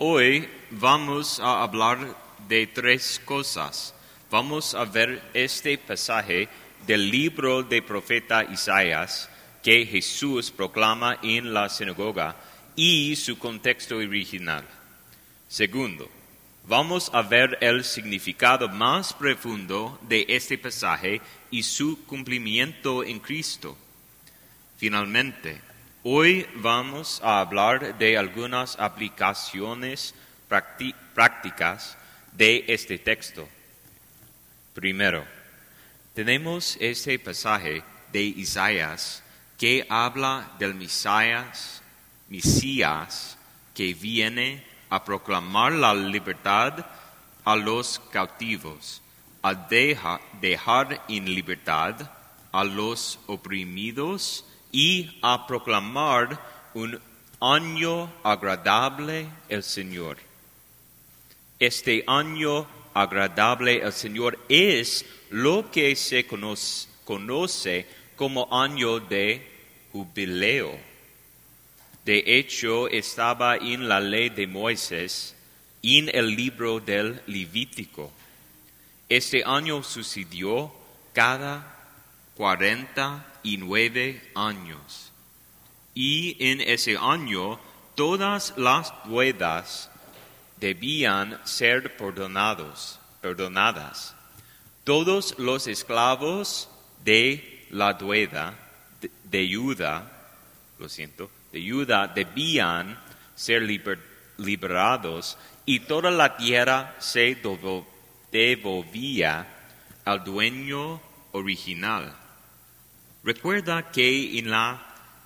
Hoy vamos a hablar de tres cosas. Vamos a ver este pasaje del libro del profeta Isaías que Jesús proclama en la sinagoga y su contexto original. Segundo, vamos a ver el significado más profundo de este pasaje y su cumplimiento en Cristo. Finalmente, hoy vamos a hablar de algunas aplicaciones prácti- prácticas de este texto. Primero, tenemos este pasaje de Isaías que habla del Mesías, Mesías que viene a proclamar la libertad a los cautivos, a deja- dejar en libertad a los oprimidos y a proclamar un año agradable el Señor. Este año agradable al Señor es lo que se conoce, conoce como año de jubileo. De hecho, estaba en la ley de Moisés, en el libro del Levítico. Este año sucedió cada cuarenta y nueve años. Y en ese año todas las deudas debían ser perdonados, perdonadas. Todos los esclavos de la deuda, de, de Judá, lo siento, de Judá debían ser liber- liberados y toda la tierra se devo- devolvía al dueño original. Recuerda que en la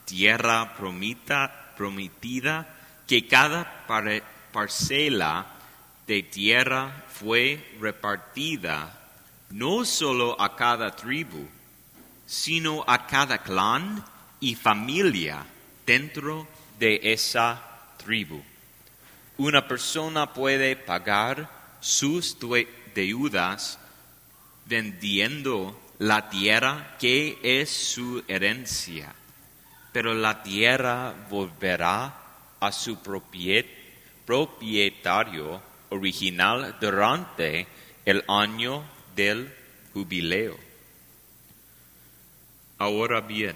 tierra promita- prometida que cada parcela de tierra fue repartida no solo a cada tribu, sino a cada clan y familia dentro de esa tribu. Una persona puede pagar sus deudas vendiendo la tierra que es su herencia, pero la tierra volverá a su propiet- propietario original durante el año del jubileo. Ahora bien,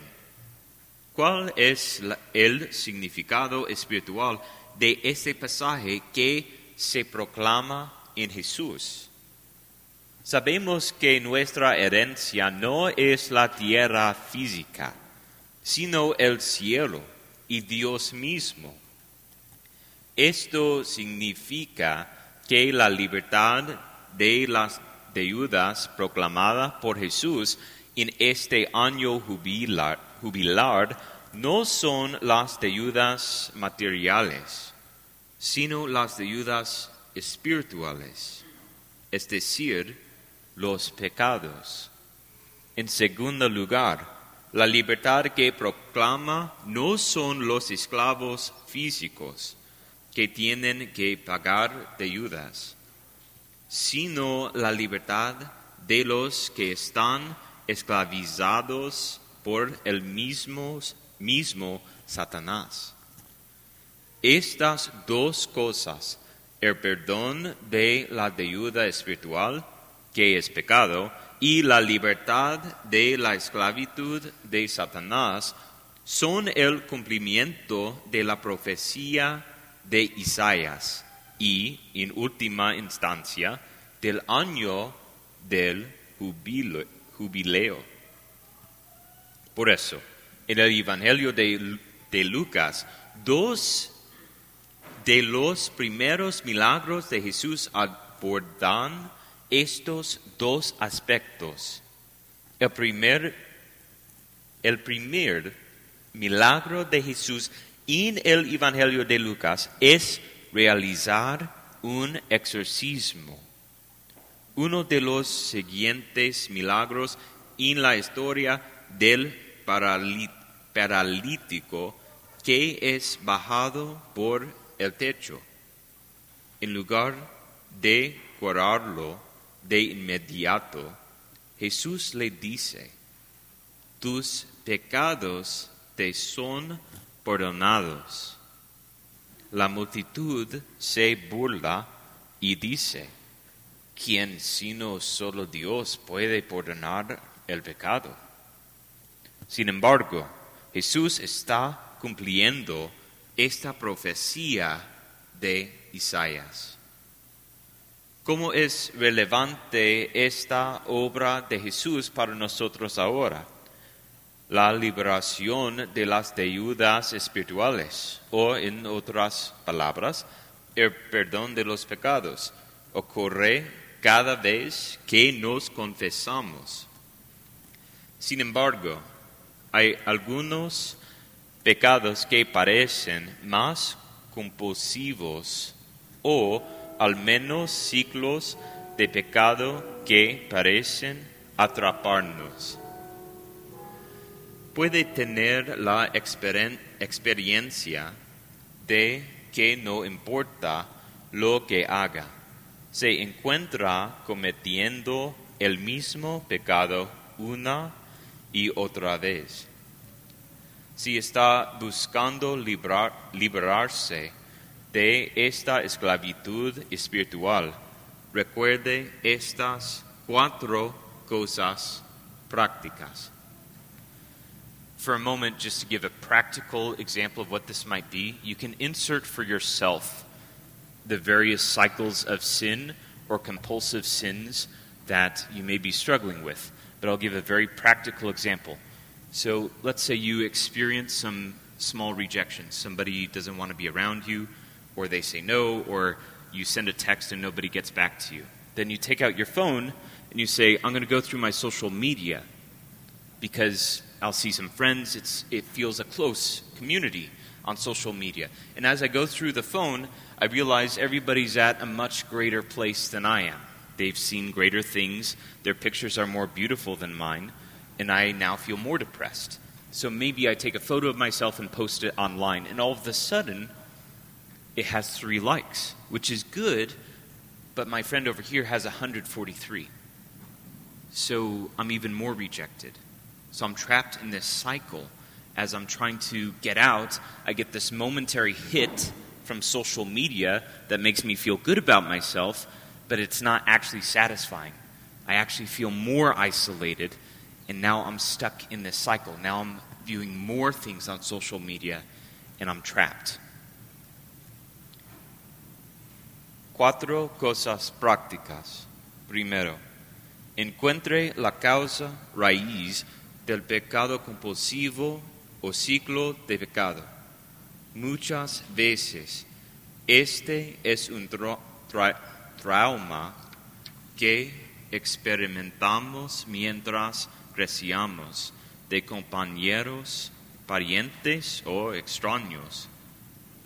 ¿cuál es el significado espiritual de este pasaje que se proclama en Jesús? Sabemos que nuestra herencia no es la tierra física, sino el cielo y Dios mismo. Esto significa que la libertad de las deudas proclamada por Jesús en este año jubilar, jubilar no son las deudas materiales, sino las deudas espirituales, es decir, los pecados. En segundo lugar, la libertad que proclama no son los esclavos físicos que tienen que pagar deudas, sino la libertad de los que están esclavizados por el mismo, mismo Satanás. Estas dos cosas, el perdón de la deuda espiritual, que es pecado, y la libertad de la esclavitud de Satanás, son el cumplimiento de la profecía de Isaías y, en última instancia, del año del jubile- jubileo. Por eso, en el Evangelio de, de Lucas, dos de los primeros milagros de Jesús abordan estos dos aspectos. El primer, el primer milagro de Jesús en el Evangelio de Lucas es realizar un exorcismo. Uno de los siguientes milagros en la historia del paralítico que es bajado por el techo. En lugar de curarlo de inmediato, Jesús le dice, tus pecados te son perdonados. La multitud se burla y dice, ¿quién sino solo Dios puede perdonar el pecado? Sin embargo, Jesús está cumpliendo esta profecía de Isaías. ¿Cómo es relevante esta obra de Jesús para nosotros ahora? La liberación de las deudas espirituales, o en otras palabras, el perdón de los pecados, ocurre cada vez que nos confesamos. Sin embargo, hay algunos pecados que parecen más compulsivos o al menos ciclos de pecado que parecen atraparnos. Puede tener la experiencia de que no importa lo que haga, se encuentra cometiendo el mismo pecado una y otra vez. Si está buscando liberarse de esta esclavitud espiritual, recuerde estas cuatro cosas prácticas. For a moment, just to give a practical example of what this might be, you can insert for yourself the various cycles of sin or compulsive sins that you may be struggling with. But I'll give a very practical example. So let's say you experience some small rejection. Somebody doesn't want to be around you, or they say no, or you send a text and nobody gets back to you. Then you take out your phone and you say, I'm going to go through my social media because I'll see some friends. It's, it feels a close community on social media. And as I go through the phone, I realize everybody's at a much greater place than I am. They've seen greater things, their pictures are more beautiful than mine, and I now feel more depressed. So maybe I take a photo of myself and post it online, and all of a sudden, it has three likes, which is good, but my friend over here has 143. So I'm even more rejected. So I'm trapped in this cycle. As I'm trying to get out, I get this momentary hit from social media that makes me feel good about myself, but it's not actually satisfying. I actually feel more isolated, and now I'm stuck in this cycle. Now I'm viewing more things on social media, and I'm trapped. Cuatro cosas prácticas. Primero, encuentre la causa raíz del pecado compulsivo o ciclo de pecado. Muchas veces este es un trauma que experimentamos mientras crecíamos de compañeros, parientes o extraños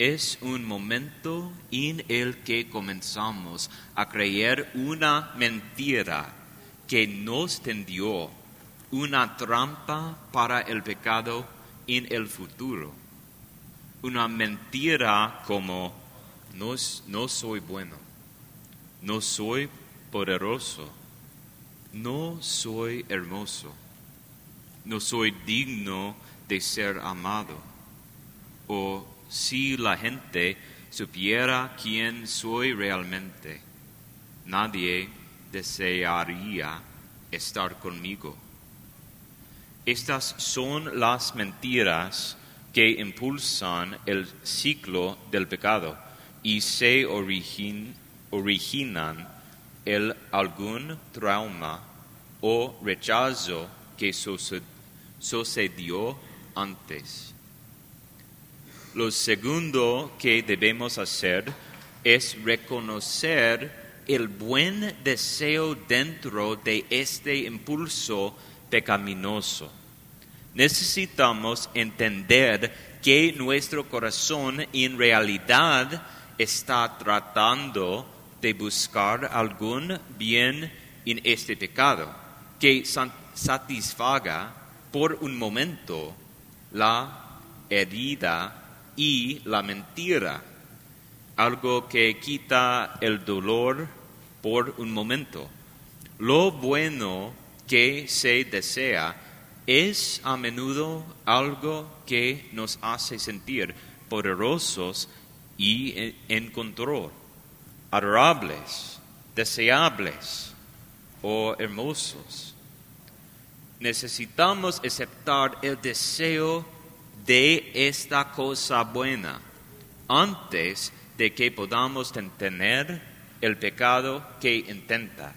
es un momento en el que comenzamos a creer una mentira que nos tendió una trampa para el pecado en el futuro. Una mentira como no, no soy bueno, no soy poderoso, no soy hermoso, no soy digno de ser amado o si la gente supiera quién soy realmente, nadie desearía estar conmigo. Estas son las mentiras que impulsan el ciclo del pecado y se originan el algún trauma o rechazo que sucedió antes. Lo segundo que debemos hacer es reconocer el buen deseo dentro de este impulso pecaminoso. Necesitamos entender que nuestro corazón en realidad está tratando de buscar algún bien en este pecado que satisfaga por un momento la herida y la mentira, algo que quita el dolor por un momento. Lo bueno que se desea es a menudo algo que nos hace sentir poderosos y en- encontró adorables, deseables o hermosos. Necesitamos aceptar el deseo de esta cosa buena antes de que podamos tener el pecado que intenta,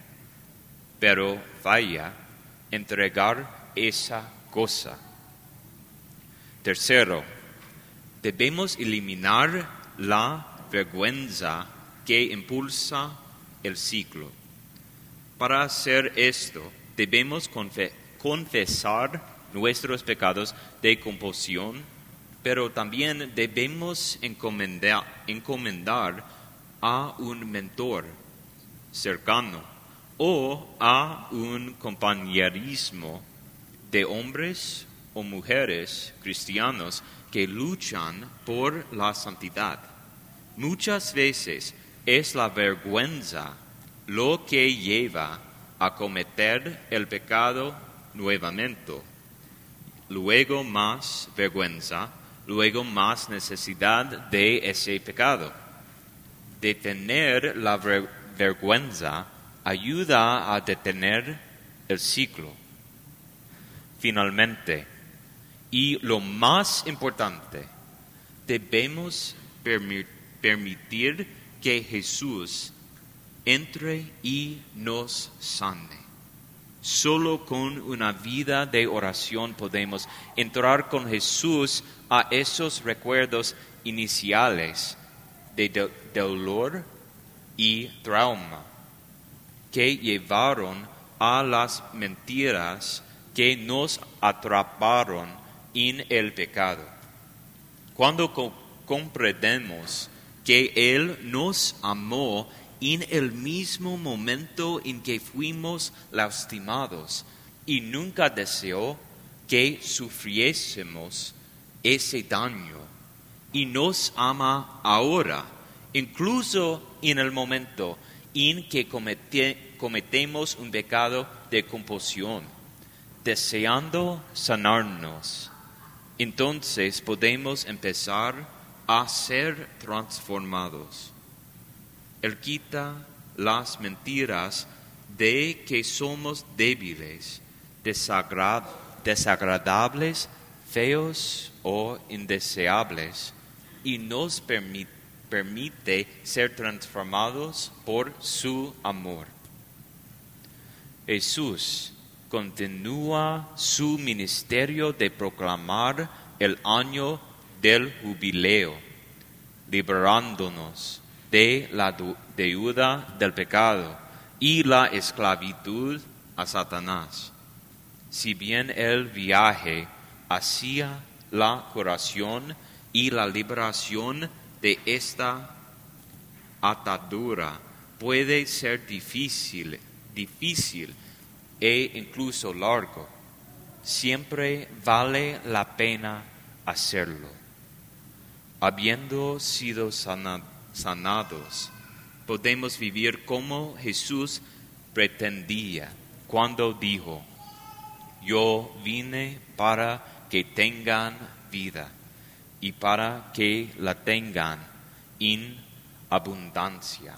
pero falla entregar esa cosa. Tercero, debemos eliminar la vergüenza que impulsa el ciclo. Para hacer esto, debemos confe- confesar nuestros pecados de compulsión, pero también debemos encomenda- encomendar a un mentor cercano o a un compañerismo de hombres o mujeres cristianos que luchan por la santidad. Muchas veces es la vergüenza lo que lleva a cometer el pecado nuevamente. Luego más vergüenza, luego más necesidad de ese pecado. Detener la ver- vergüenza ayuda a detener el ciclo. Finalmente, y lo más importante, debemos permi- permitir que Jesús entre y nos sane. Solo con una vida de oración podemos entrar con Jesús a esos recuerdos iniciales de do- dolor y trauma que llevaron a las mentiras que nos atraparon en el pecado. Cuando co- comprendemos que Él nos amó en el mismo momento en que fuimos lastimados y nunca deseó que sufriésemos ese daño y nos ama ahora, incluso en el momento en que comete- cometemos un pecado de compulsión, deseando sanarnos. Entonces podemos empezar a ser transformados. Él quita las mentiras de que somos débiles, desagra- desagradables, feos o indeseables y nos permi- permite ser transformados por su amor. Jesús continúa su ministerio de proclamar el año del jubileo, liberándonos de la deuda del pecado y la esclavitud a Satanás. Si bien el viaje hacia la curación y la liberación de esta atadura puede ser difícil, difícil e incluso largo. Siempre vale la pena hacerlo. Habiendo sido sana- sanados, podemos vivir como Jesús pretendía cuando dijo, yo vine para que tengan vida y para que la tengan en abundancia.